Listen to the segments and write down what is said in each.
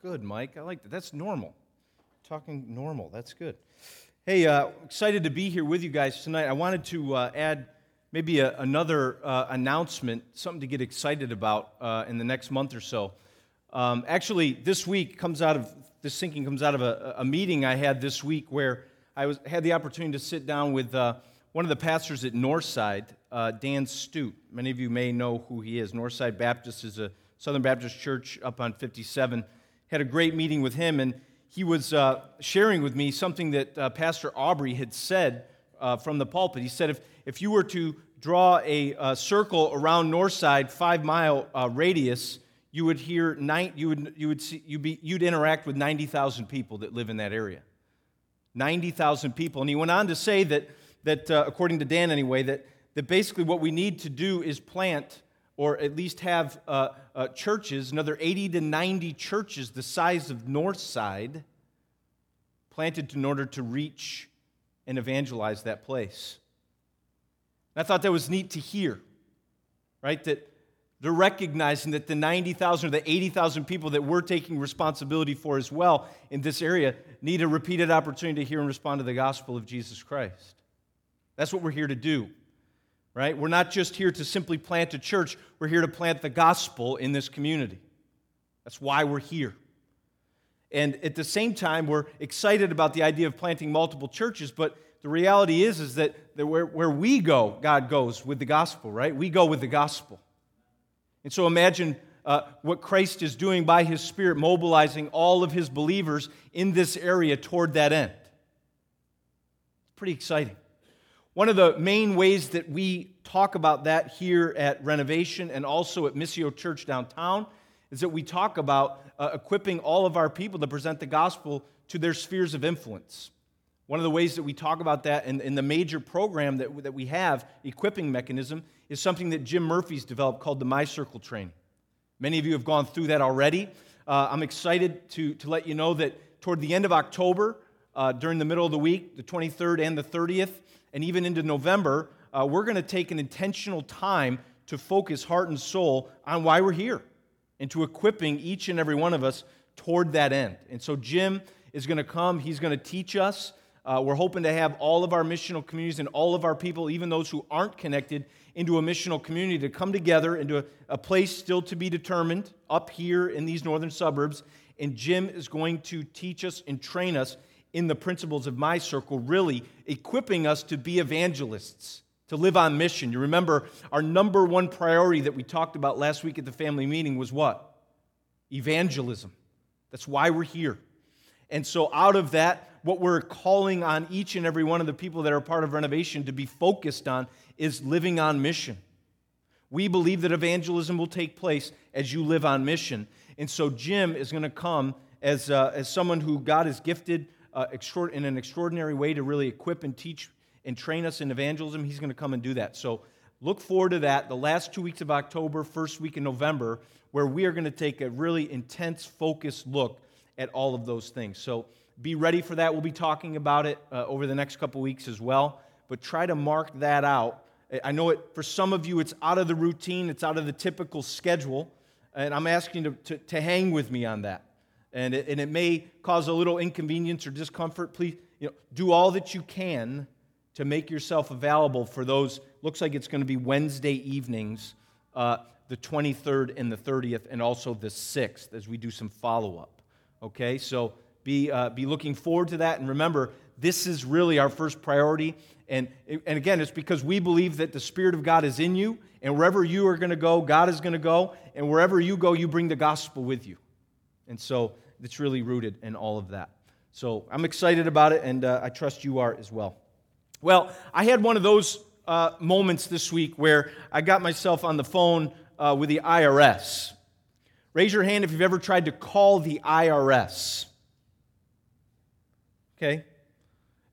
Good, Mike. I like that. That's normal. Talking normal. That's good. Hey, uh, excited to be here with you guys tonight. I wanted to uh, add maybe a, another uh, announcement, something to get excited about uh, in the next month or so. Um, actually, this week comes out of this thinking comes out of a, a, meeting I had this week where I was, had the opportunity to sit down with uh, one of the pastors at Northside, uh, Dan Stute. Many of you may know who he is. Northside Baptist is a Southern Baptist church up on 57. Had a great meeting with him, and he was uh, sharing with me something that uh, Pastor Aubrey had said uh, from the pulpit. He said, if, if you were to draw a, circle around Northside, five mile uh, radius, you would hear nine, you would, you would see, you'd, be, you'd interact with 90,000 people that live in that area. 90,000 people. And he went on to say that, that uh, according to Dan anyway, that, that basically what we need to do is plant or at least have uh, uh, churches, another 80 to 90 churches the size of Northside, planted in order to reach and evangelize that place. And I thought that was neat to hear, right? That they're recognizing that the 90,000 or the 80,000 people that we're taking responsibility for as well in this area need a repeated opportunity to hear and respond to the gospel of Jesus Christ. That's what we're here to do, right? We're not just here to simply plant a church, we're here to plant the gospel in this community. That's why we're here. And at the same time, we're excited about the idea of planting multiple churches, but the reality is, is that, where we go, God goes with the gospel, right? We go with the gospel. And so imagine uh, what Christ is doing by his Spirit, mobilizing all of his believers in this area toward that end. It's pretty exciting. One of the main ways that we talk about that here at Renovation and also at Missio Church downtown is that we talk about uh, equipping all of our people to present the gospel to their spheres of influence. One of the ways that we talk about that in, in the major program that, that we have, equipping mechanism, is something that Jim Murphy's developed called the My Circle training. Many of you have gone through that already. Uh, I'm excited to, to let you know that toward the end of October, uh, during the middle of the week, the 23rd and the 30th, and even into November, uh, we're going to take an intentional time to focus heart and soul on why we're here and to equipping each and every one of us toward that end. And so, Jim is going to come, he's going to teach us. Uh, we're hoping to have all of our missional communities and all of our people, even those who aren't connected, into a missional community to come together into a, a place still to be determined up here in these northern suburbs. And Jim is going to teach us and train us in the principles of my circle, really equipping us to be evangelists, to live on mission. You remember our number one priority that we talked about last week at the family meeting was what? Evangelism. That's why we're here. And so, out of that, what we're calling on each and every one of the people that are part of renovation to be focused on is living on mission. We believe that evangelism will take place as you live on mission. And so Jim is going to come as, uh, as someone who God has gifted uh, in an extraordinary way to really equip and teach and train us in evangelism. He's going to come and do that. So look forward to that the last two weeks of October, first week in November, where we are going to take a really intense, focused look at all of those things. So be ready for that. We'll be talking about it uh, over the next couple weeks as well. But try to mark that out. I know it for some of you, it's out of the routine, it's out of the typical schedule, and I'm asking you to, to, to hang with me on that. And it, and it may cause a little inconvenience or discomfort. Please, you know, do all that you can to make yourself available for those. Looks like it's going to be Wednesday evenings, uh, the 23rd and the 30th, and also the 6th as we do some follow up. Okay, so be, uh, be looking forward to that. And remember, this is really our first priority. And, and again, it's because we believe that the Spirit of God is in you, and wherever you are going to go, God is going to go, and wherever you go, you bring the gospel with you. And so it's really rooted in all of that. So I'm excited about it, and uh, I trust you are as well. Well, I had one of those uh, moments this week where I got myself on the phone uh, with the IRS. Raise your hand if you've ever tried to call the IRS. Okay?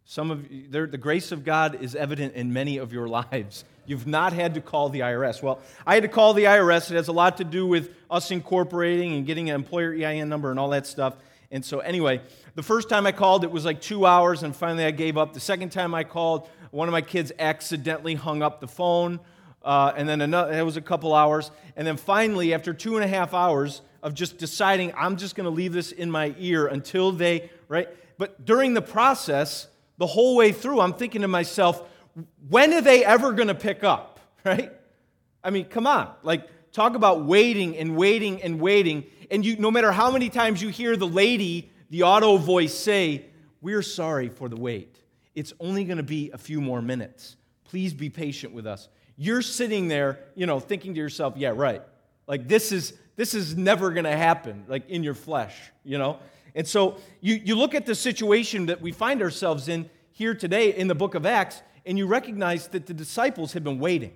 Some of the grace of God is evident in many of your lives. You've not had to call the IRS. Well, I had to call the IRS. It has a lot to do with us incorporating and getting an employer EIN number and all that stuff. And so, anyway, the first time I called, it was like two hours, and finally I gave up. The second time I called, one of my kids accidentally hung up the phone, uh, and then another, it was a couple hours. And then finally, after two and a half hours, of just deciding, I'm just going to leave this in my ear until they, right? But during the process, the whole way through, I'm thinking to myself, when are they ever going to pick up, right? I mean, come on. Like, talk about waiting and waiting and waiting. And you, no matter how many times you hear the lady, the auto voice say, We're sorry for the wait. It's only going to be a few more minutes. Please be patient with us. You're sitting there, you know, thinking to yourself, Yeah, right. Like, this is, this is never going to happen, like in your flesh, you know? And so you, you look at the situation that we find ourselves in here today in the book of Acts, and you recognize that the disciples had been waiting.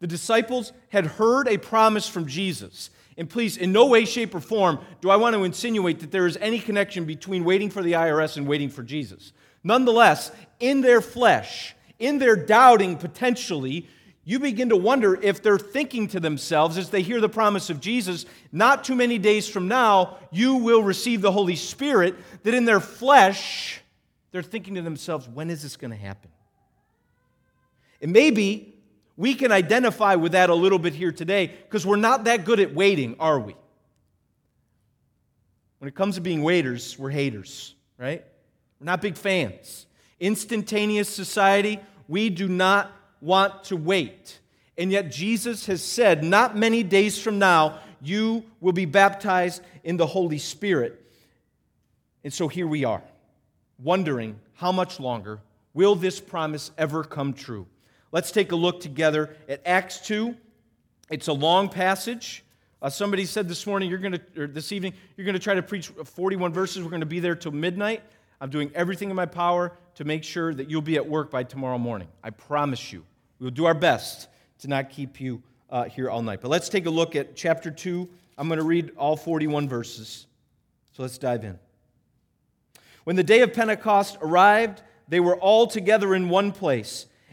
The disciples had heard a promise from Jesus. And please, in no way, shape, or form do I want to insinuate that there is any connection between waiting for the IRS and waiting for Jesus. Nonetheless, in their flesh, in their doubting potentially, you begin to wonder if they're thinking to themselves as they hear the promise of Jesus, not too many days from now, you will receive the Holy Spirit, that in their flesh, they're thinking to themselves, when is this going to happen? And maybe we can identify with that a little bit here today because we're not that good at waiting, are we? When it comes to being waiters, we're haters, right? We're not big fans. Instantaneous society, we do not want to wait. And yet, Jesus has said, not many days from now, you will be baptized in the Holy Spirit. And so here we are, wondering how much longer will this promise ever come true? Let's take a look together at Acts 2. It's a long passage. Uh, somebody said this morning, you're going to, or this evening, you're going to try to preach 41 verses. We're going to be there till midnight. I'm doing everything in my power to make sure that you'll be at work by tomorrow morning. I promise you. We'll do our best to not keep you uh, here all night. But let's take a look at chapter 2. I'm going to read all 41 verses. So let's dive in. When the day of Pentecost arrived, they were all together in one place.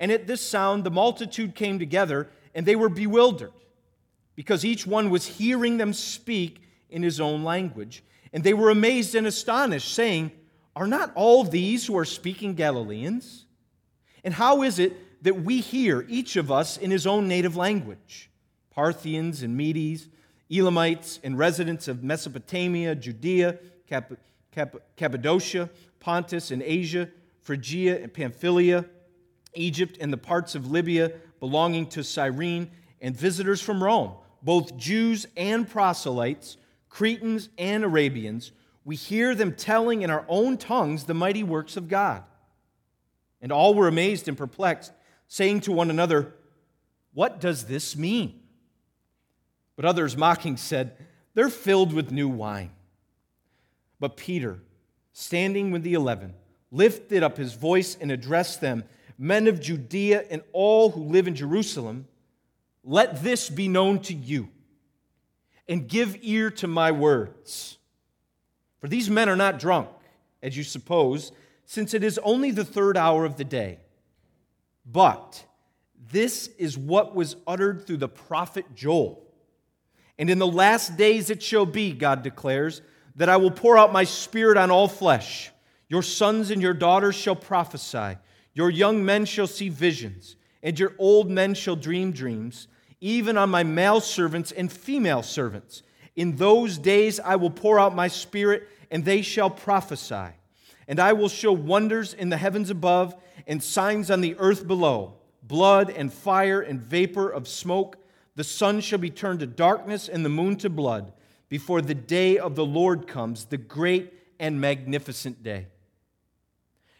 And at this sound, the multitude came together, and they were bewildered, because each one was hearing them speak in his own language. And they were amazed and astonished, saying, Are not all these who are speaking Galileans? And how is it that we hear, each of us, in his own native language? Parthians and Medes, Elamites and residents of Mesopotamia, Judea, Cap- Cap- Cappadocia, Pontus and Asia, Phrygia and Pamphylia Egypt and the parts of Libya belonging to Cyrene, and visitors from Rome, both Jews and proselytes, Cretans and Arabians, we hear them telling in our own tongues the mighty works of God. And all were amazed and perplexed, saying to one another, What does this mean? But others, mocking, said, They're filled with new wine. But Peter, standing with the eleven, lifted up his voice and addressed them men of Judea and all who live in Jerusalem, let this be known to you, and give ear to my words. For these men are not drunk, as you suppose, since it is only the third hour of the day. But this is what was uttered through the prophet Joel. And in the last days it shall be, God declares, that I will pour out my spirit on all flesh. Your sons and your daughters shall prophesy. Your young men shall see visions, and your old men shall dream dreams, even on my male servants and female servants. In those days I will pour out my spirit, and they shall prophesy. And I will show wonders in the heavens above and signs on the earth below blood and fire and vapor of smoke. The sun shall be turned to darkness and the moon to blood before the day of the Lord comes, the great and magnificent day.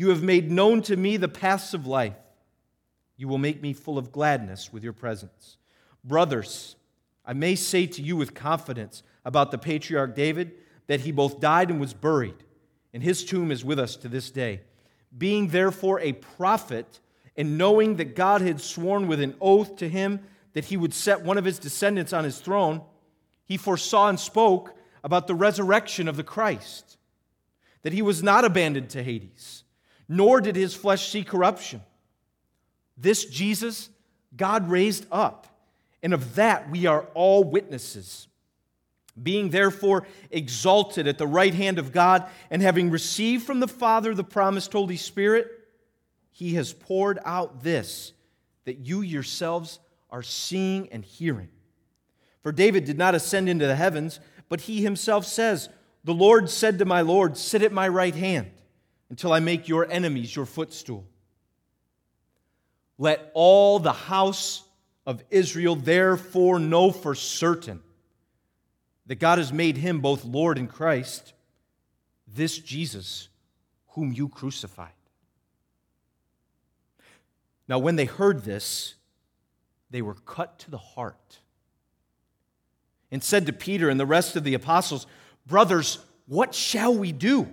You have made known to me the paths of life. You will make me full of gladness with your presence. Brothers, I may say to you with confidence about the patriarch David that he both died and was buried, and his tomb is with us to this day. Being therefore a prophet, and knowing that God had sworn with an oath to him that he would set one of his descendants on his throne, he foresaw and spoke about the resurrection of the Christ, that he was not abandoned to Hades, nor did his flesh see corruption. This Jesus God raised up, and of that we are all witnesses. Being therefore exalted at the right hand of God, and having received from the Father the promised Holy Spirit, he has poured out this that you yourselves are seeing and hearing. For David did not ascend into the heavens, but he himself says, The Lord said to my Lord, Sit at my right hand until I make your enemies your footstool. Let all the house of Israel therefore know for certain that God has made him both Lord and Christ, this Jesus whom you crucified. Now, when they heard this, they were cut to the heart and said to Peter and the rest of the apostles, Brothers, what shall we do?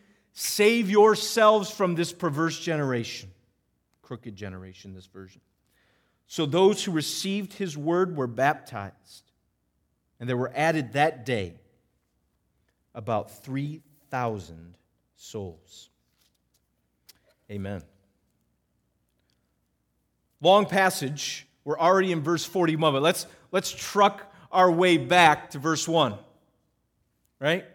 Save yourselves from this perverse generation. Crooked generation, this version. So those who received his word were baptized, and there were added that day about 3,000 souls. Amen. Long passage. We're already in verse 41, but let's, let's truck our way back to verse 1. Right?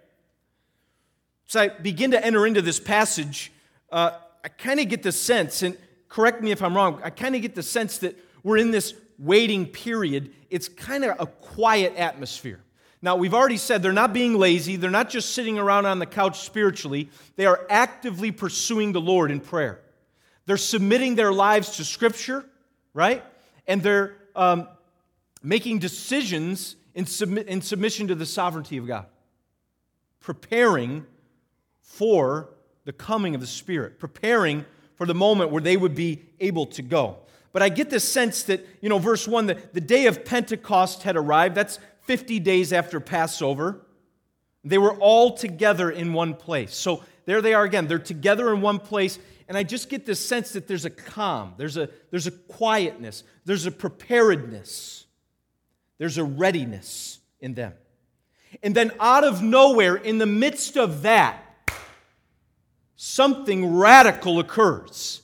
So I begin to enter into this passage. Uh, I kind of get the sense, and correct me if I'm wrong, I kind of get the sense that we're in this waiting period. It's kind of a quiet atmosphere. Now, we've already said they're not being lazy. They're not just sitting around on the couch spiritually. They are actively pursuing the Lord in prayer. They're submitting their lives to Scripture right? And they're um, making decisions in, submi- in submission to the sovereignty of God, preparing for the coming of the Spirit, preparing for the moment where they would be able to go. But I get the sense that, you know, verse 1, the, the day of Pentecost had arrived. That's 50 days after Passover. They were all together in one place. So there they are again. They're together in one place. And I just get this sense that there's a calm, there's a, there's a quietness, there's a preparedness, there's a readiness in them. And then out of nowhere, in the midst of that, something radical occurs.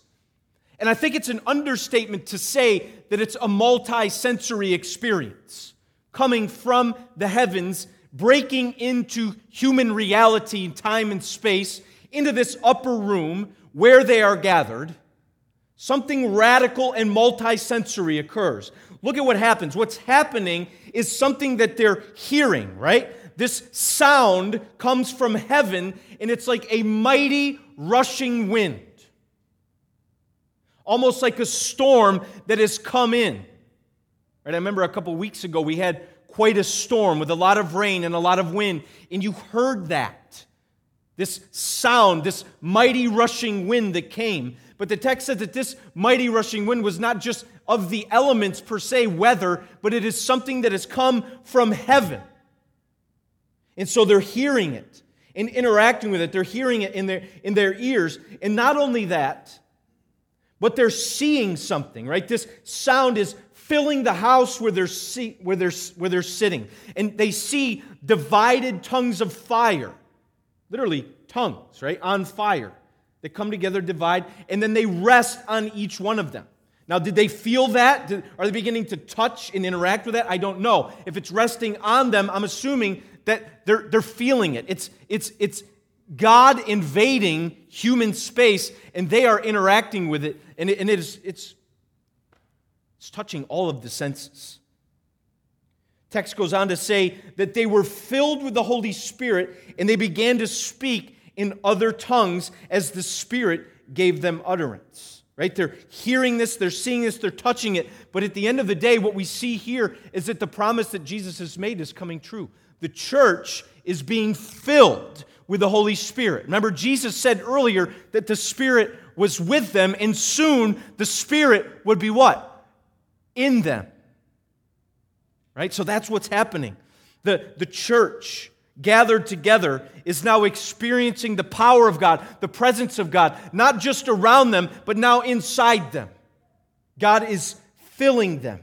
And I think it's an understatement to say that it's a multi sensory experience coming from the heavens, breaking into human reality, time and space, into this upper room where they are gathered, something radical and multi sensory occurs. Look at what happens. What's happening is something that they're hearing, right? This sound comes from heaven, and it's like a mighty rushing wind, almost like a storm that has come in. Right? I remember a couple weeks ago we had quite a storm with a lot of rain and a lot of wind, and you heard that. This sound, this mighty rushing wind that came. But the text says that this mighty rushing wind was not just of the elements per se, weather, but it is something that has come from heaven. And so they're hearing it and interacting with it. They're hearing it in their, in their ears. And not only that, but they're seeing something, right? This sound is filling the house where they're, see, where they're, where they're sitting. And they see divided tongues of fire, literally tongues, right? On fire. They come together, divide, and then they rest on each one of them. Now, did they feel that? Did, are they beginning to touch and interact with that? I don't know. If it's resting on them, I'm assuming that they're, they're feeling it. It's, it's, it's God invading human space, and they are interacting with it, and, it, and it is, it's, it's touching all of the senses. Text goes on to say that they were filled with the Holy Spirit, and they began to speak in other tongues as the Spirit gave them utterance right? They're hearing this, they're seeing this, they're touching it. But at the end of the day, what we see here is that the promise that Jesus has made is coming true. The church is being filled with the Holy Spirit. Remember, Jesus said earlier that the Spirit was with them, and soon the Spirit would be what? In them. Right? So that's what's happening. The, the church gathered together is now experiencing the power of God, the presence of God, not just around them, but now inside them. God is filling them.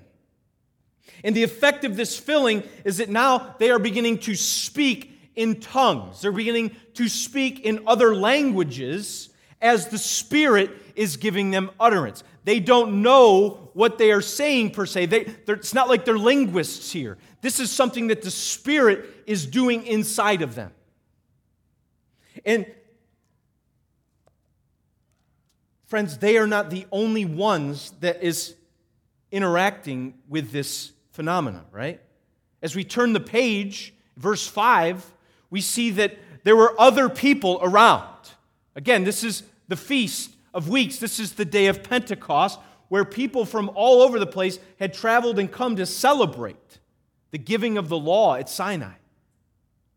And the effect of this filling is that now they are beginning to speak in tongues. They're beginning to speak in other languages as the Spirit is giving them utterance. They don't know what they are saying per se. They, it's not like they're linguists here. This is something that the Spirit is doing inside of them. And friends, they are not the only ones that is interacting with this phenomena, right? As we turn the page, verse 5, we see that there were other people around. Again, this is the feast of weeks. This is the day of Pentecost, where people from all over the place had traveled and come to celebrate the giving of the law at Sinai.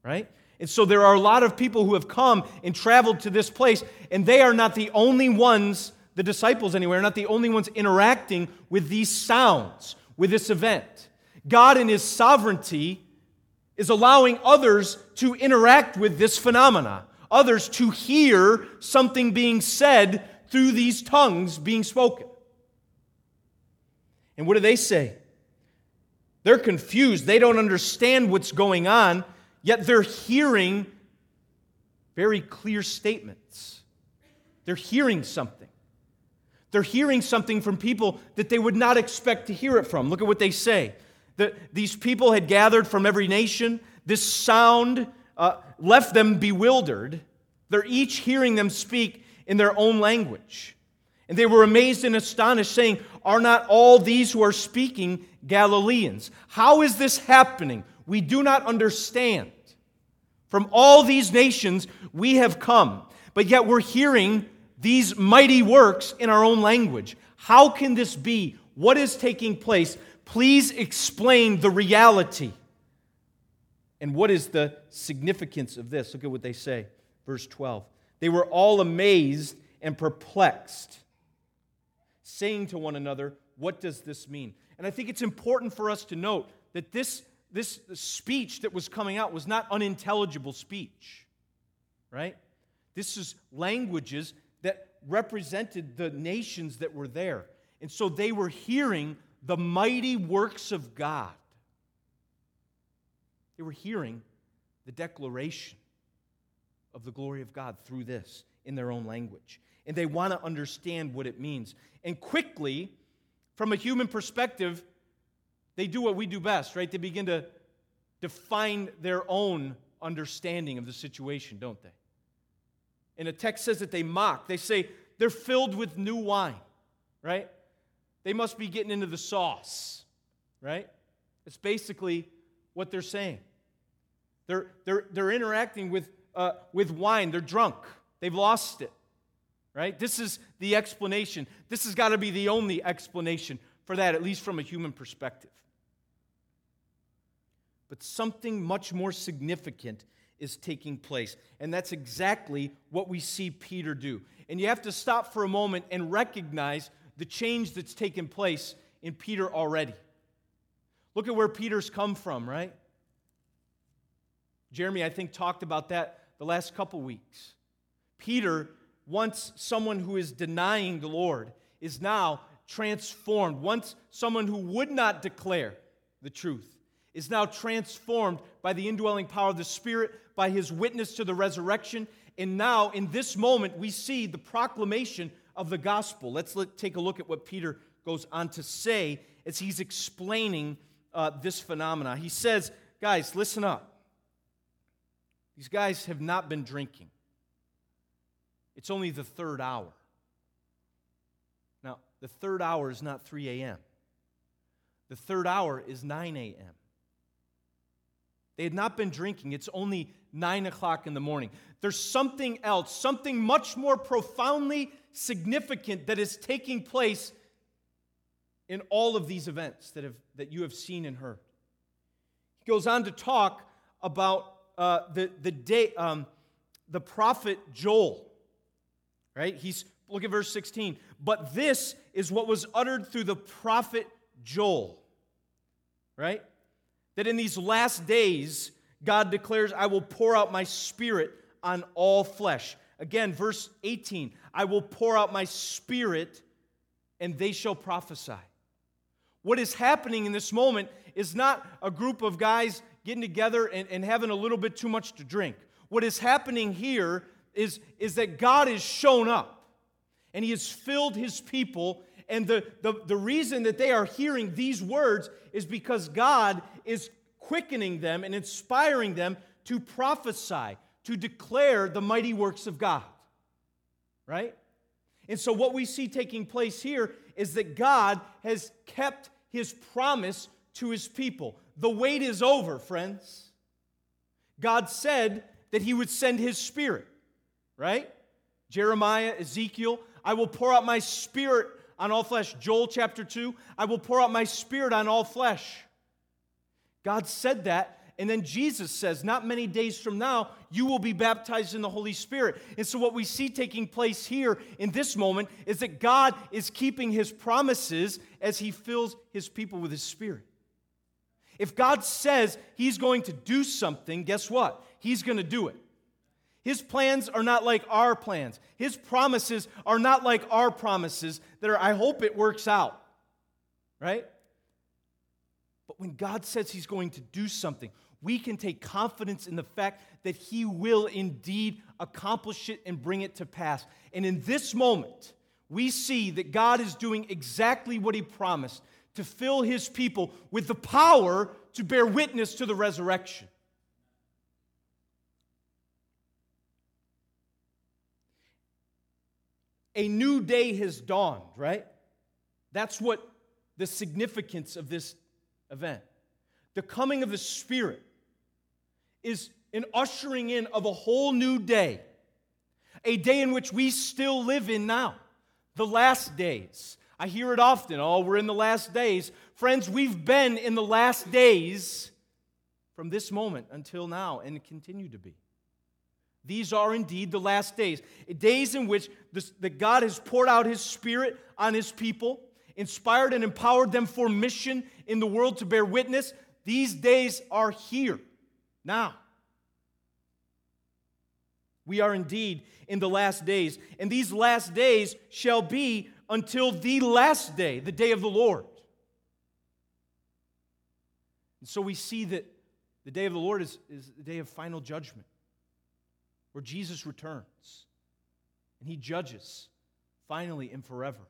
Right? And so there are a lot of people who have come and traveled to this place, and they are not the only ones, the disciples anyway, are not the only ones interacting with these sounds, with this event. God, in His sovereignty, is allowing others to interact with this phenomena, others to hear something being said through these tongues being spoken. And what do they say? They're confused. They don't understand what's going on, yet they're hearing very clear statements. They're hearing something. They're hearing something from people that they would not expect to hear it from. Look at what they say. The, these people had gathered from every nation. This sound uh, left them bewildered. They're each hearing them speak in their own language. And they were amazed and astonished, saying, Are not all these who are speaking Galileans? How is this happening? We do not understand. From all these nations we have come, but yet we're hearing these mighty works in our own language. How can this be? What is taking place? Please explain the reality. And what is the significance of this? Look at what they say. Verse 12. They were all amazed and perplexed, saying to one another, What does this mean? And I think it's important for us to note that this, this speech that was coming out was not unintelligible speech, right? This is languages that represented the nations that were there. And so they were hearing the mighty works of God. They were hearing the declaration of the glory of God through this in their own language. And they want to understand what it means. And quickly, from a human perspective, they do what we do best, right? They begin to define their own understanding of the situation, don't they? And the text says that they mock. They say they're filled with new wine, right? They must be getting into the sauce, right? It's basically what they're saying. They're, they're, they're interacting with, uh, with wine. They're drunk. They've lost it, right? This is the explanation. This has got to be the only explanation for that, at least from a human perspective. But something much more significant is taking place. And that's exactly what we see Peter do. And you have to stop for a moment and recognize the change that's taken place in Peter already. Look at where Peter's come from, right? Jeremy, I think, talked about that the last couple weeks. Peter, once someone who is denying the Lord, is now transformed. Once someone who would not declare the truth is now transformed by the indwelling power of the Spirit, by his witness to the resurrection. And now, in this moment, we see the proclamation of the gospel. Let's let, take a look at what Peter goes on to say as he's explaining uh, this phenomena. He says, Guys, listen up. These guys have not been drinking. It's only the third hour. Now, the third hour is not 3 a.m., the third hour is 9 a.m. They had not been drinking. It's only 9 o'clock in the morning. There's something else, something much more profoundly significant that is taking place in all of these events that, have, that you have seen and heard. He goes on to talk about uh, the, the, day, um, the prophet Joel, right? He's, look at verse 16. But this is what was uttered through the prophet Joel, right? That in these last days, God declares, I will pour out my spirit on all flesh. Again, verse 18 I will pour out my spirit and they shall prophesy. What is happening in this moment is not a group of guys getting together and, and having a little bit too much to drink. What is happening here is, is that God has shown up and He has filled His people. And the, the, the reason that they are hearing these words is because God is quickening them and inspiring them to prophesy, to declare the mighty works of God. Right? And so, what we see taking place here is that God has kept his promise to his people. The wait is over, friends. God said that he would send his spirit, right? Jeremiah, Ezekiel, I will pour out my spirit on all flesh. Joel chapter 2, I will pour out my spirit on all flesh. God said that, and then Jesus says, Not many days from now, you will be baptized in the Holy Spirit. And so, what we see taking place here in this moment is that God is keeping his promises as he fills his people with his Spirit. If God says he's going to do something, guess what? He's going to do it. His plans are not like our plans. His promises are not like our promises that are, I hope it works out. Right? But when God says He's going to do something, we can take confidence in the fact that He will indeed accomplish it and bring it to pass. And in this moment, we see that God is doing exactly what He promised to fill His people with the power to bear witness to the resurrection. A new day has dawned, right? That's what the significance of this event. The coming of the Spirit is an ushering in of a whole new day, a day in which we still live in now, the last days. I hear it often oh, we're in the last days. Friends, we've been in the last days from this moment until now and continue to be. These are indeed the last days, days in which the, God has poured out His Spirit on His people inspired and empowered them for mission in the world to bear witness. These days are here now. We are indeed in the last days, and these last days shall be until the last day, the day of the Lord. And so we see that the day of the Lord is, is the day of final judgment, where Jesus returns and he judges finally and forever.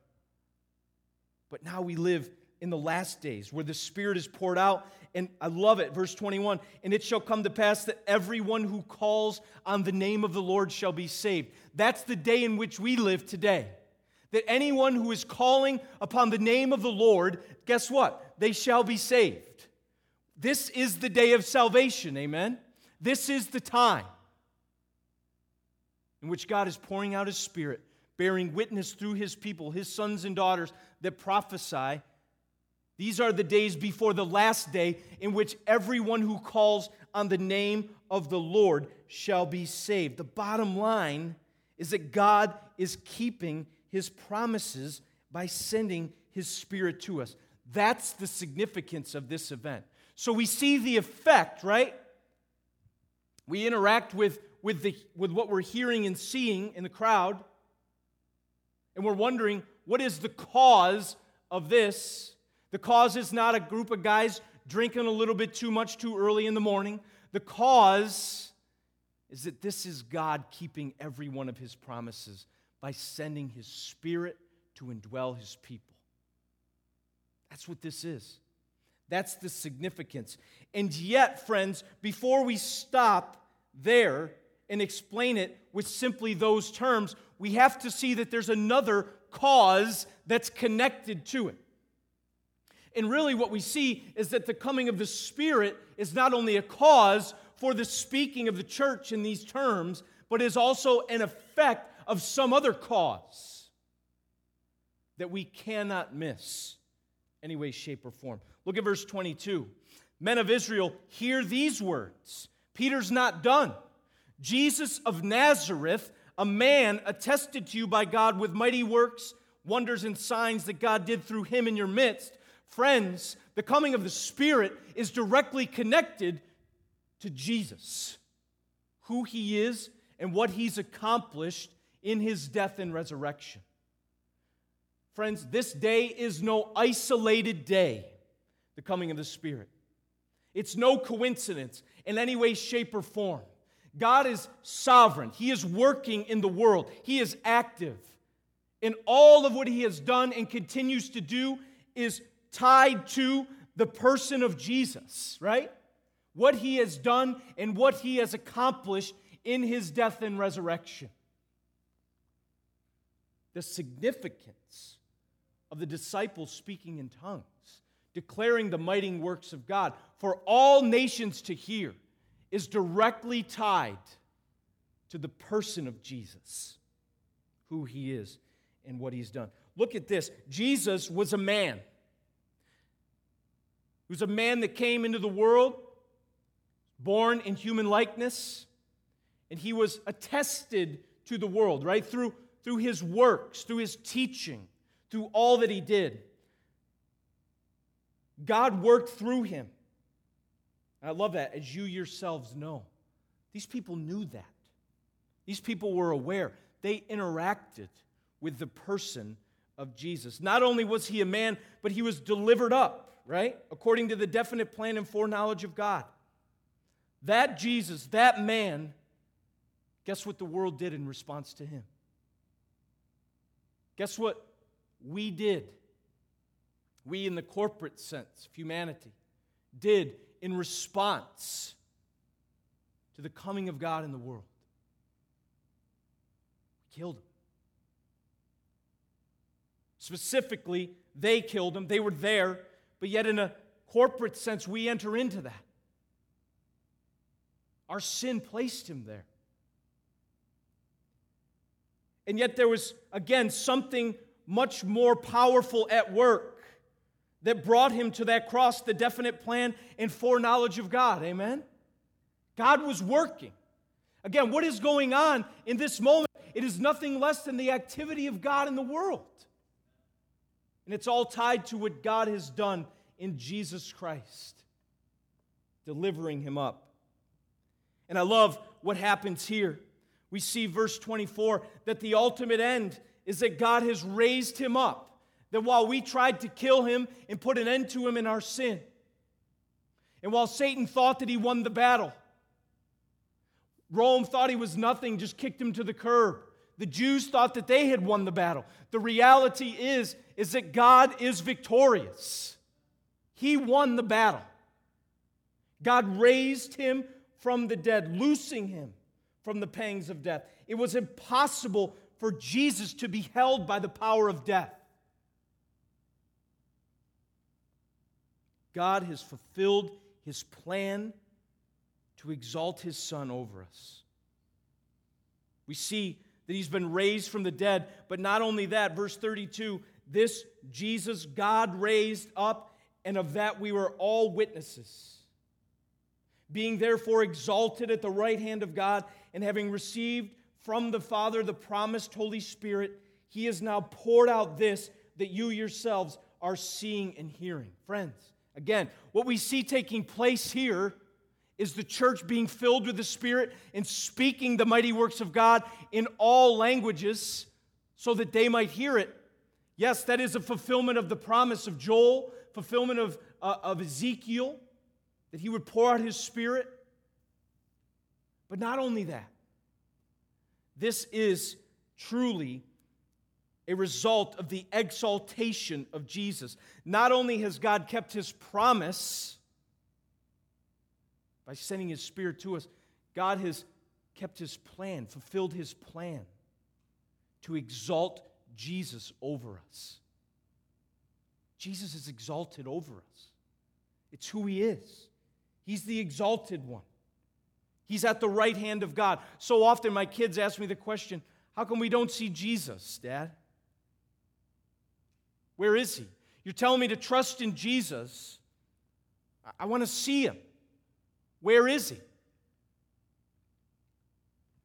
But now we live in the last days where the Spirit is poured out. And I love it, verse 21 And it shall come to pass that everyone who calls on the name of the Lord shall be saved. That's the day in which we live today. That anyone who is calling upon the name of the Lord, guess what? They shall be saved. This is the day of salvation, amen? This is the time in which God is pouring out His Spirit bearing witness through his people, his sons and daughters that prophesy. These are the days before the last day in which everyone who calls on the name of the Lord shall be saved. The bottom line is that God is keeping his promises by sending his spirit to us. That's the significance of this event. So we see the effect, right? We interact with, with, the, with what we're hearing and seeing in the crowd, and we're wondering what is the cause of this? The cause is not a group of guys drinking a little bit too much too early in the morning. The cause is that this is God keeping every one of his promises by sending his spirit to indwell his people. That's what this is. That's the significance. And yet, friends, before we stop there and explain it with simply those terms, we have to see that there's another cause that's connected to it. And really, what we see is that the coming of the Spirit is not only a cause for the speaking of the church in these terms, but is also an effect of some other cause that we cannot miss any way, shape, or form. Look at verse 22. Men of Israel, hear these words. Peter's not done. Jesus of Nazareth, a man attested to you by God with mighty works, wonders, and signs that God did through him in your midst Friends, the coming of the Spirit is directly connected to Jesus, who he is and what he's accomplished in his death and resurrection. Friends, this day is no isolated day, the coming of the Spirit. It's no coincidence in any way, shape, or form. God is sovereign. He is working in the world. He is active. And all of what He has done and continues to do is tied to the person of Jesus, right? What he has done and what he has accomplished in his death and resurrection. The significance of the disciples speaking in tongues, declaring the mighty works of God for all nations to hear, is directly tied to the person of Jesus, who he is and what he's done. Look at this Jesus was a man. He was a man that came into the world, born in human likeness, and he was attested to the world, right? Through, through his works, through his teaching, through all that he did. God worked through him. I love that, as you yourselves know. These people knew that. These people were aware. They interacted with the person of Jesus. Not only was he a man, but he was delivered up right? According to the definite plan and foreknowledge of God. That Jesus, that man, guess what the world did in response to him? Guess what we did? We, in the corporate sense, humanity, did in response to the coming of God in the world. We killed him. Specifically, they killed him. They were there but yet, in a corporate sense, we enter into that. Our sin placed him there. And yet, there was, again, something much more powerful at work that brought him to that cross, the definite plan and foreknowledge of God. Amen? God was working. Again, what is going on in this moment? It is nothing less than the activity of God in the world. And it's all tied to what God has done in Jesus Christ, delivering him up. And I love what happens here. We see verse 24 that the ultimate end is that God has raised him up. That while we tried to kill him and put an end to him in our sin, and while Satan thought that he won the battle, Rome thought he was nothing, just kicked him to the curb. The Jews thought that they had won the battle. The reality is, is that God is victorious. He won the battle. God raised him from the dead, loosing him from the pangs of death. It was impossible for Jesus to be held by the power of death. God has fulfilled his plan to exalt his Son over us. We see that he's been raised from the dead. But not only that, verse 32 this Jesus God raised up, and of that we were all witnesses. Being therefore exalted at the right hand of God, and having received from the Father the promised Holy Spirit, he has now poured out this that you yourselves are seeing and hearing. Friends, again, what we see taking place here is the church being filled with the Spirit and speaking the mighty works of God in all languages so that they might hear it. Yes, that is a fulfillment of the promise of Joel, fulfillment of, uh, of Ezekiel, that he would pour out his Spirit. But not only that, this is truly a result of the exaltation of Jesus. Not only has God kept his promise by sending his Spirit to us, God has kept his plan, fulfilled his plan to exalt Jesus over us. Jesus is exalted over us, it's who he is. He's the exalted one. He's at the right hand of God. So often my kids ask me the question, How come we don't see Jesus, Dad? Where is he? You're telling me to trust in Jesus. I want to see him. Where is he?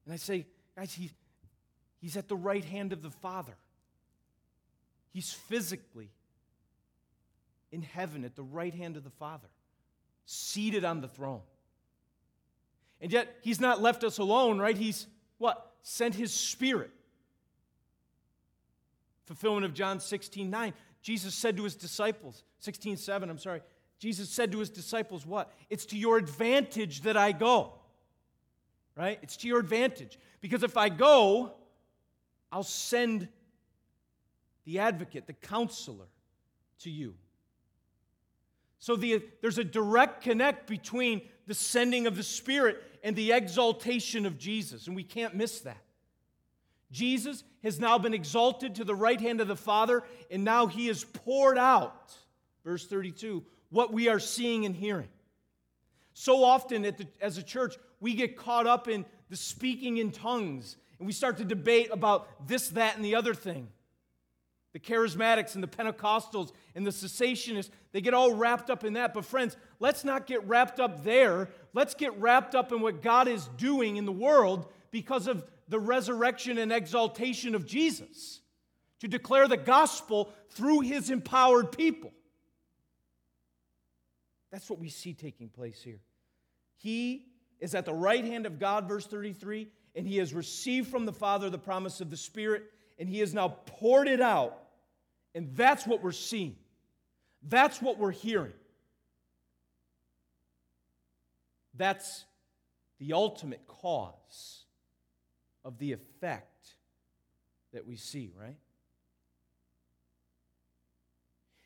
And I say, guys, he, he's at the right hand of the Father. He's physically in heaven at the right hand of the Father, seated on the throne. And yet, he's not left us alone, right? He's what? Sent his spirit. Fulfillment of John 16 9. Jesus said to his disciples, 16 7, I'm sorry. Jesus said to his disciples, What? It's to your advantage that I go. Right? It's to your advantage. Because if I go, I'll send the advocate, the counselor, to you. So the, there's a direct connect between the sending of the Spirit and the exaltation of Jesus, and we can't miss that. Jesus has now been exalted to the right hand of the Father, and now he is poured out, verse 32, what we are seeing and hearing. So often the, as a church, we get caught up in the speaking in tongues, and we start to debate about this, that, and the other thing. The charismatics and the Pentecostals and the cessationists, they get all wrapped up in that. But, friends, let's not get wrapped up there. Let's get wrapped up in what God is doing in the world because of the resurrection and exaltation of Jesus, to declare the gospel through his empowered people. That's what we see taking place here. He is at the right hand of God, verse 33, and he has received from the Father the promise of the Spirit, and he has now poured it out. And that's what we're seeing. That's what we're hearing. That's the ultimate cause of the effect that we see, right?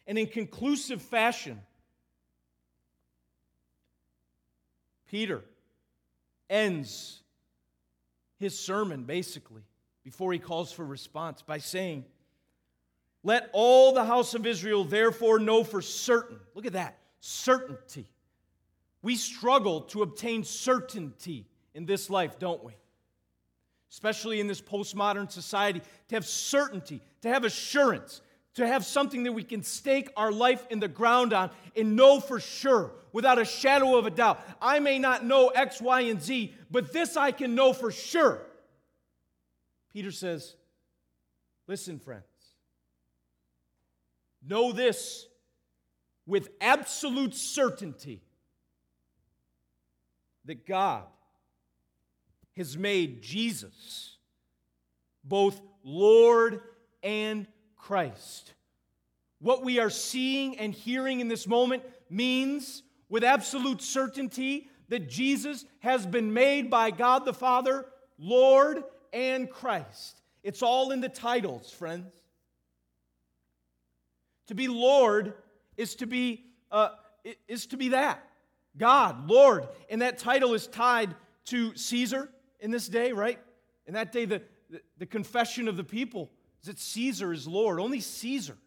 And in conclusive fashion, Peter ends his sermon basically before he calls for response by saying, Let all the house of Israel therefore know for certain. Look at that certainty. We struggle to obtain certainty in this life, don't we? especially in this postmodern society, to have certainty, to have assurance, to have something that we can stake our life in the ground on and know for sure, without a shadow of a doubt. I may not know X, Y, and Z, but this I can know for sure. Peter says, Listen, friends, know this with absolute certainty that God has made Jesus both Lord and Christ. What we are seeing and hearing in this moment means with absolute certainty that Jesus has been made by God the Father Lord and Christ. It's all in the titles, friends. To be Lord is to be uh, is to be that God, Lord, and that title is tied to Caesar in this day, right? In that day, the, the, the confession of the people is that Caesar is Lord, only Caesar.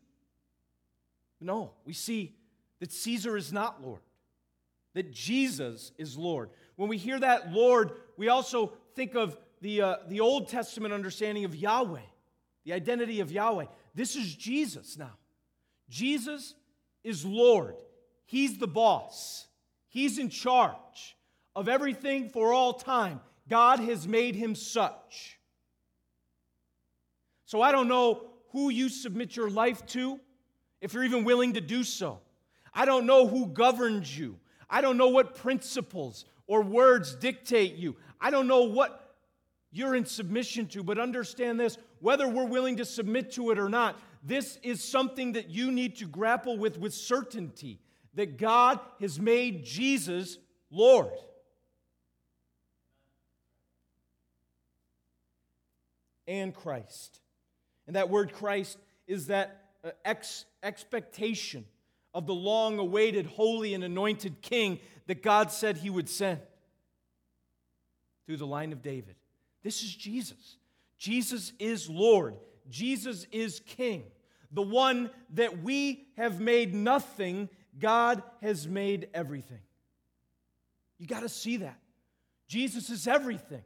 No, we see that Caesar is not Lord, that Jesus is Lord. When we hear that Lord, we also think of the, uh, the Old Testament understanding of Yahweh, the identity of Yahweh. This is Jesus now. Jesus is Lord, He's the boss, He's in charge of everything for all time. God has made him such. So I don't know who you submit your life to, if you're even willing to do so. I don't know who governs you. I don't know what principles or words dictate you. I don't know what you're in submission to, but understand this whether we're willing to submit to it or not, this is something that you need to grapple with with certainty that God has made Jesus Lord. And Christ. And that word Christ is that uh, ex- expectation of the long awaited, holy, and anointed king that God said he would send through the line of David. This is Jesus. Jesus is Lord. Jesus is King. The one that we have made nothing, God has made everything. You got to see that. Jesus is everything.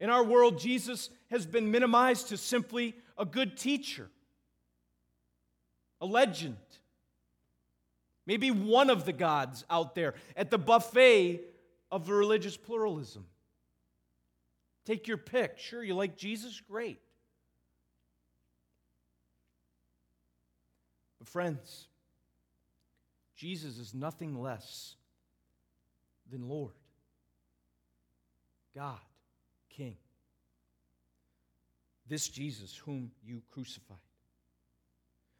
In our world, Jesus has been minimized to simply a good teacher, a legend, maybe one of the gods out there at the buffet of religious pluralism. Take your pick. Sure, you like Jesus? Great. But, friends, Jesus is nothing less than Lord, God, King. This Jesus whom you crucified.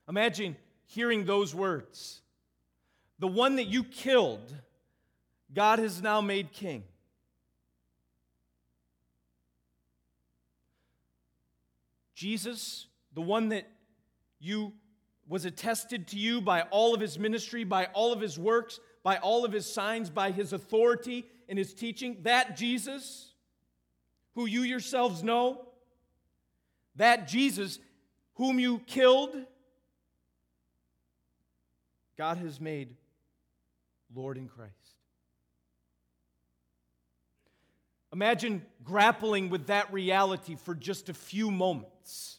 Imagine hearing those words. The one that you killed, God has now made king. Jesus, the one that you was attested to you by all of his ministry, by all of his works, by all of his signs, by his authority and his teaching, that Jesus, who you yourselves know, that Jesus, whom you killed, God has made Lord in Christ. Imagine grappling with that reality for just a few moments.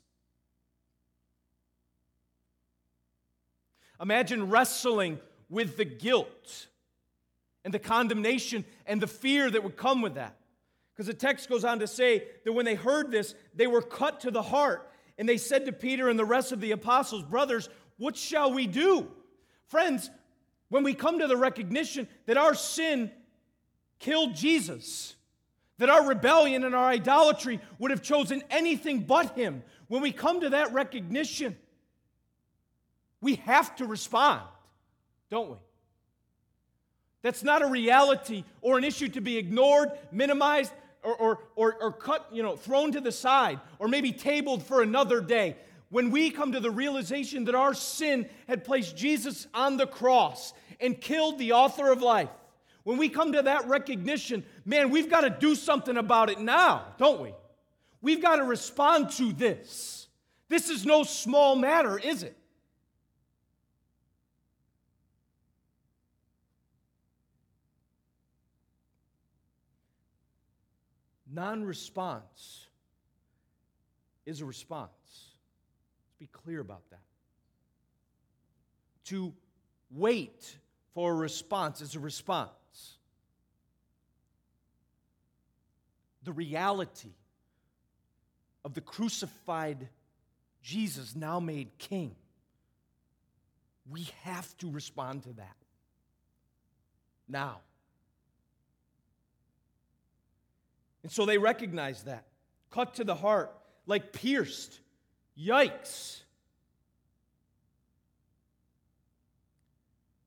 Imagine wrestling with the guilt and the condemnation and the fear that would come with that. Because the text goes on to say that when they heard this, they were cut to the heart. And they said to Peter and the rest of the apostles, Brothers, what shall we do? Friends, when we come to the recognition that our sin killed Jesus, that our rebellion and our idolatry would have chosen anything but Him, when we come to that recognition, we have to respond, don't we? That's not a reality or an issue to be ignored, minimized, or, or, or, or, cut, you know, thrown to the side, or maybe tabled for another day. When we come to the realization that our sin had placed Jesus on the cross and killed the author of life, when we come to that recognition, man, we've got to do something about it now, don't we? We've got to respond to this. This is no small matter, is it? Non response is a response. Let's be clear about that. To wait for a response is a response. The reality of the crucified Jesus now made king. We have to respond to that now. And so they recognize that. Cut to the heart, like pierced. Yikes.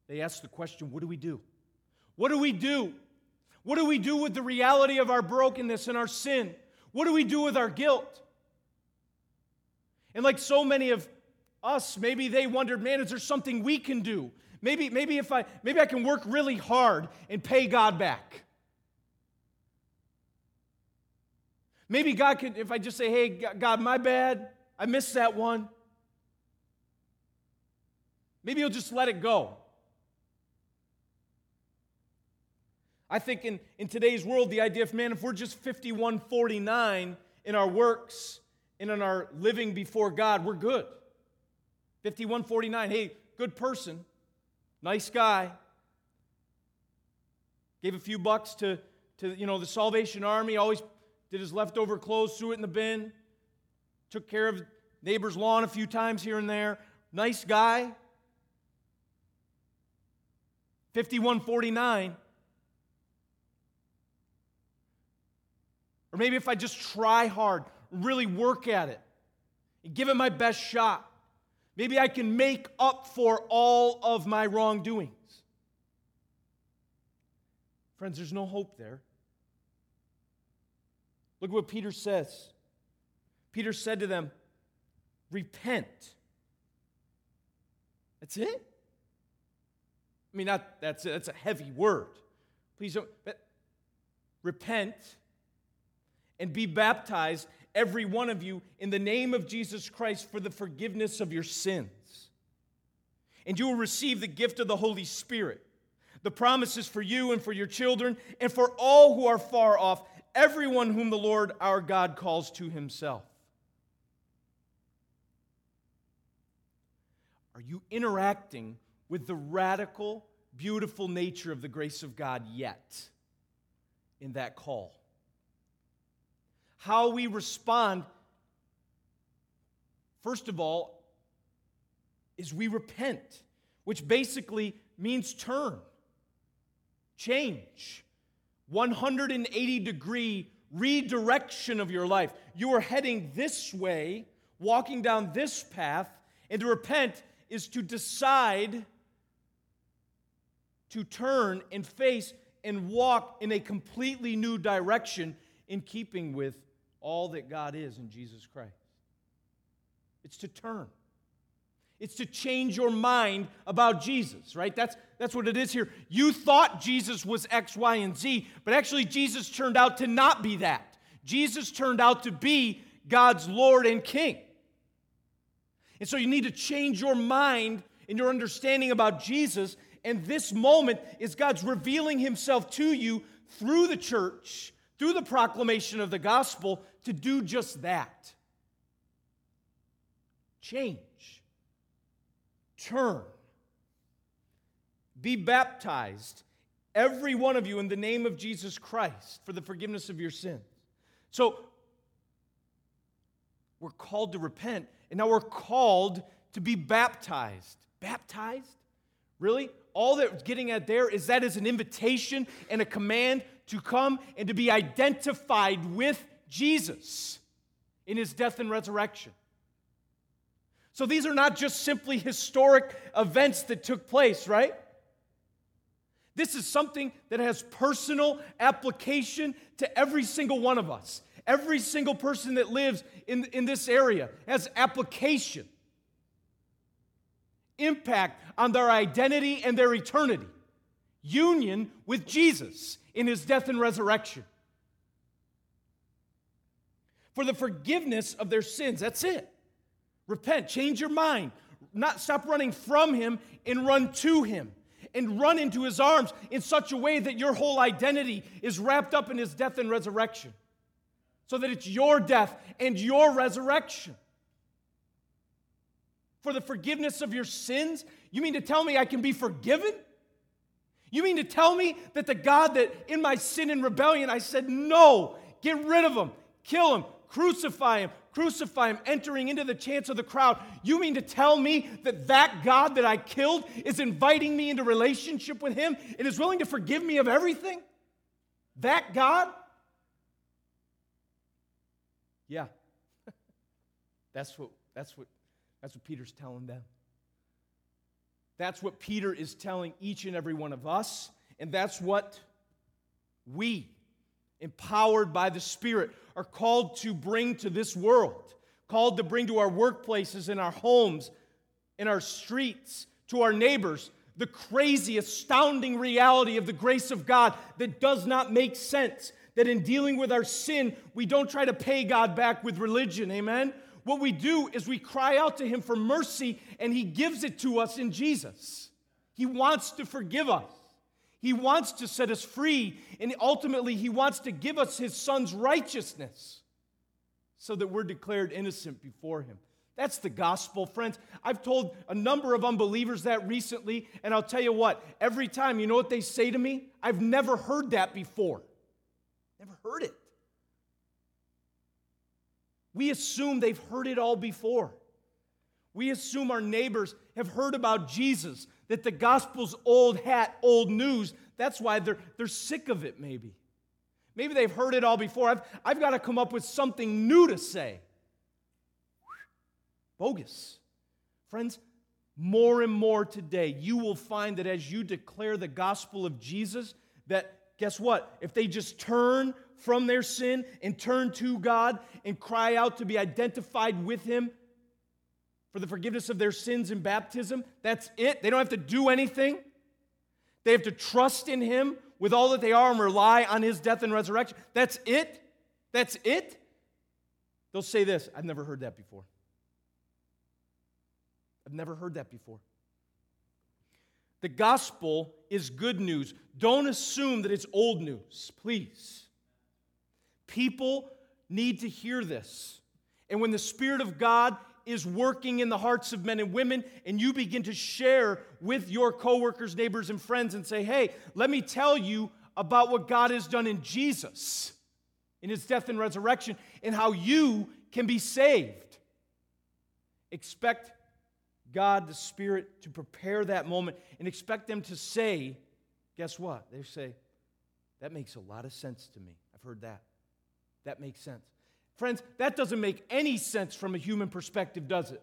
They ask the question what do we do? What do we do? What do we do with the reality of our brokenness and our sin? What do we do with our guilt? And like so many of us, maybe they wondered, man, is there something we can do? Maybe, maybe if I maybe I can work really hard and pay God back. Maybe God could, if I just say, hey, God, my bad, I missed that one. Maybe He'll just let it go. I think in, in today's world, the idea of, man, if we're just 5149 in our works and in our living before God, we're good. 5149, hey, good person, nice guy. Gave a few bucks to, to you know, the Salvation Army, always did his leftover clothes, threw it in the bin, took care of neighbor's lawn a few times here and there. Nice guy. 5149. Or maybe if I just try hard, really work at it, and give it my best shot, maybe I can make up for all of my wrongdoings. Friends, there's no hope there. Look at what Peter says. Peter said to them, Repent. That's it? I mean, not, that's, that's a heavy word. Please don't. Repent and be baptized, every one of you, in the name of Jesus Christ for the forgiveness of your sins. And you will receive the gift of the Holy Spirit. The promises for you and for your children and for all who are far off, everyone whom the Lord our God calls to himself. Are you interacting with the radical, beautiful nature of the grace of God yet in that call? How we respond, first of all, is we repent, which basically means turn, change, 180 degree redirection of your life. You are heading this way, walking down this path, and to repent is to decide to turn and face and walk in a completely new direction in keeping with all that God is in Jesus Christ. It's to turn. It's to change your mind about Jesus, right? That's, that's what it is here. You thought Jesus was X, Y, and Z, but actually, Jesus turned out to not be that. Jesus turned out to be God's Lord and King. And so you need to change your mind and your understanding about Jesus. And this moment is God's revealing himself to you through the church, through the proclamation of the gospel, to do just that. Change. Turn. Be baptized, every one of you, in the name of Jesus Christ for the forgiveness of your sins. So, we're called to repent and now we're called to be baptized. Baptized? Really? All that's getting at there is that is an invitation and a command to come and to be identified with Jesus in his death and resurrection. So these are not just simply historic events that took place, right? This is something that has personal application to every single one of us. Every single person that lives in, in this area has application, impact on their identity and their eternity, union with Jesus in his death and resurrection. For the forgiveness of their sins. That's it. Repent, change your mind, not stop running from him and run to him and run into his arms in such a way that your whole identity is wrapped up in his death and resurrection so that it's your death and your resurrection. For the forgiveness of your sins? You mean to tell me I can be forgiven? You mean to tell me that the God that in my sin and rebellion I said, no, get rid of him, kill him, crucify him, crucify him, entering into the chants of the crowd. You mean to tell me that that God that I killed is inviting me into relationship with him and is willing to forgive me of everything? That God? Yeah. that's what that's what that's what Peter's telling them. That's what Peter is telling each and every one of us, and that's what we, empowered by the Spirit, are called to bring to this world, called to bring to our workplaces, in our homes, in our streets, to our neighbors, the crazy, astounding reality of the grace of God that does not make sense, that in dealing with our sin, we don't try to pay God back with religion. Amen? What we do is we cry out to Him for mercy, and He gives it to us in Jesus. He wants to forgive us. He wants to set us free, and ultimately, He wants to give us His Son's righteousness so that we're declared innocent before Him. That's the gospel, friends. I've told a number of unbelievers that recently, and I'll tell you what, every time, you know what they say to me? I've never heard that before. Never heard it. We assume they've heard it all before. We assume our neighbors have heard about Jesus, that the gospel's old hat, old news. That's why they're, they're sick of it, maybe. Maybe they've heard it all before. I've, I've got to come up with something new to say. Bogus. Friends, more and more today, you will find that as you declare the gospel of Jesus, that guess what? If they just turn from their sin and turn to God and cry out to be identified with Him for the forgiveness of their sins in baptism, that's it. They don't have to do anything. They have to trust in Him with all that they are and rely on His death and resurrection. That's it. That's it. They'll say this I've never heard that before. I've never heard that before. The gospel is good news. Don't assume that it's old news, please. People need to hear this. And when the Spirit of God is working in the hearts of men and women, and you begin to share with your coworkers, neighbors, and friends and say, hey, let me tell you about what God has done in Jesus, in his death and resurrection, and how you can be saved. Expect God, the Spirit, to prepare that moment and expect them to say, guess what? They say, that makes a lot of sense to me. I've heard that. That makes sense. Friends, that doesn't make any sense from a human perspective, does it?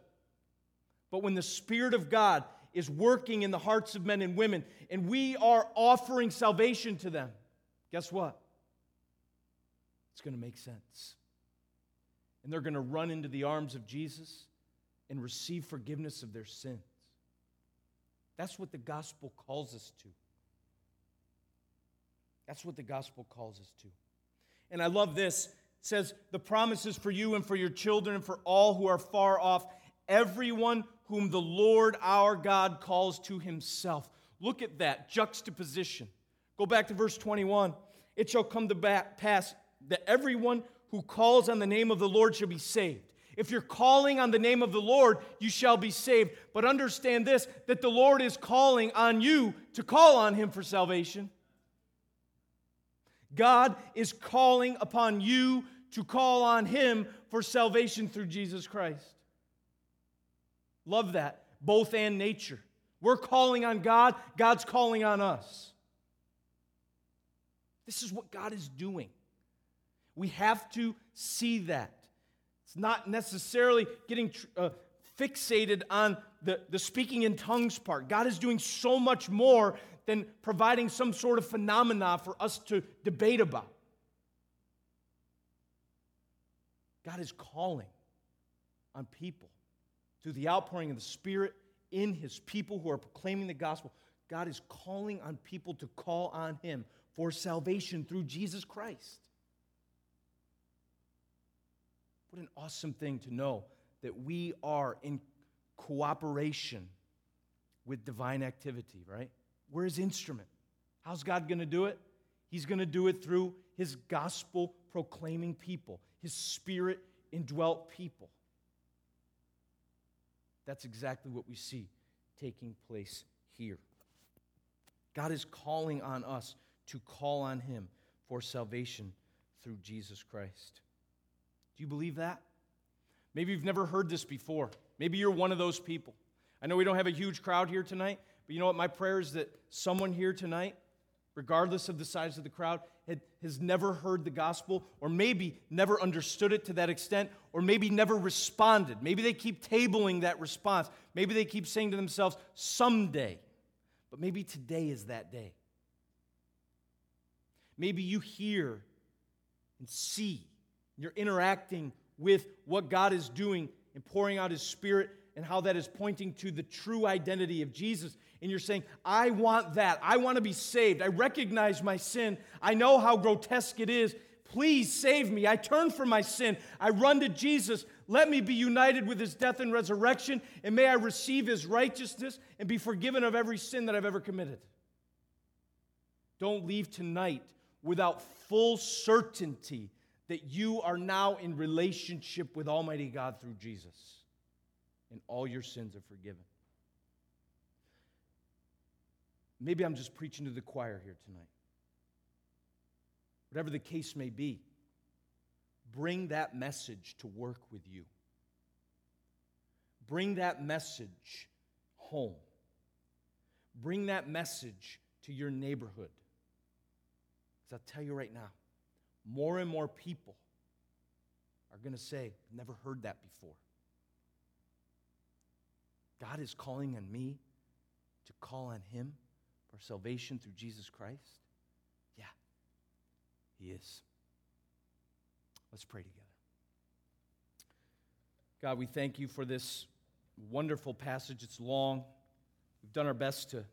But when the Spirit of God is working in the hearts of men and women and we are offering salvation to them, guess what? It's going to make sense. And they're going to run into the arms of Jesus and receive forgiveness of their sins. That's what the gospel calls us to. That's what the gospel calls us to. And I love this. Says, The promises for you and for your children and for all who are far off, everyone whom the Lord our God calls to himself. Look at that juxtaposition. Go back to verse 21. It shall come to pass that everyone who calls on the name of the Lord shall be saved. If you're calling on the name of the Lord, you shall be saved. But understand this that the Lord is calling on you to call on Him for salvation. God is calling upon you to call on Him for salvation through Jesus Christ. Love that, both and nature. We're calling on God, God's calling on us. This is what God is doing. We have to see that. It's not necessarily getting uh, fixated on the, the speaking in tongues part. God is doing so much more than providing some sort of phenomena for us to debate about. God is calling on people through the outpouring of the Spirit in His people who are proclaiming the gospel. God is calling on people to call on Him for salvation through Jesus Christ. What an awesome thing to know that we are in cooperation with divine activity, right? We're his instrument. How's God going to do it? He's going to do it through his gospel proclaiming people, his spirit indwelt people. That's exactly what we see taking place here. God is calling on us to call on him for salvation through Jesus Christ. Do you believe that? Maybe you've never heard this before. Maybe you're one of those people. I know we don't have a huge crowd here tonight, but you know what? My prayer is that someone here tonight, regardless of the size of the crowd, had, has never heard the gospel, or maybe never understood it to that extent, or maybe never responded. Maybe they keep tabling that response. Maybe they keep saying to themselves, someday. But maybe today is that day. Maybe you hear and see you're interacting with what God is doing and pouring out His Spirit and how that is pointing to the true identity of Jesus. And you're saying, I want that. I want to be saved. I recognize my sin. I know how grotesque it is. Please save me. I turn from my sin. I run to Jesus. Let me be united with his death and resurrection, and may I receive his righteousness and be forgiven of every sin that I've ever committed. Don't leave tonight without full certainty that you are now in relationship with Almighty God through Jesus, and all your sins are forgiven. Maybe I'm just preaching to the choir here tonight. Whatever the case may be, bring that message to work with you. Bring that message home. Bring that message to your neighborhood. Because I'll tell you right now, more and more people are going to say, Never heard that before. God is calling on me to call on Him for salvation through Jesus Christ? Yeah, He is. Let's pray together. God, we thank you for this wonderful passage. It's long. We've done our best to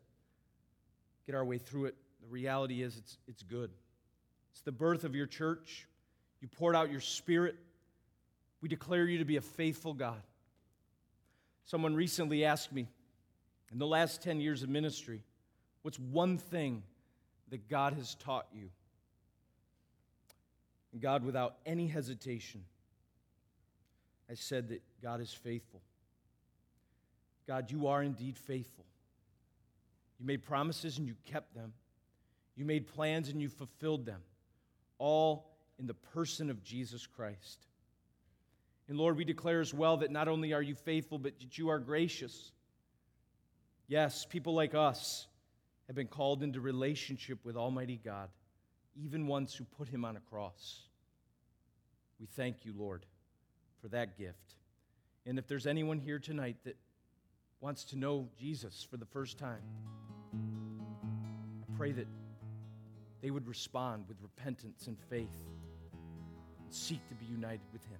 get our way through it. The reality is, it's, it's good. It's the birth of your church. You poured out your spirit. We declare you to be a faithful God. Someone recently asked me, in the last 10 years of ministry, what's one thing that God has taught you? And God, without any hesitation, I said that God is faithful. God, you are indeed faithful. You made promises and you kept them. You made plans and you fulfilled them, all in the person of Jesus Christ. And Lord, we declare as well that not only are you faithful, but that you are gracious. Yes, people like us have been called into relationship with Almighty God, even ones who put him on a cross. We thank you, Lord, for that gift. And if there's anyone here tonight that wants to know Jesus for the first time, I pray that they would respond with repentance and faith and seek to be united with him.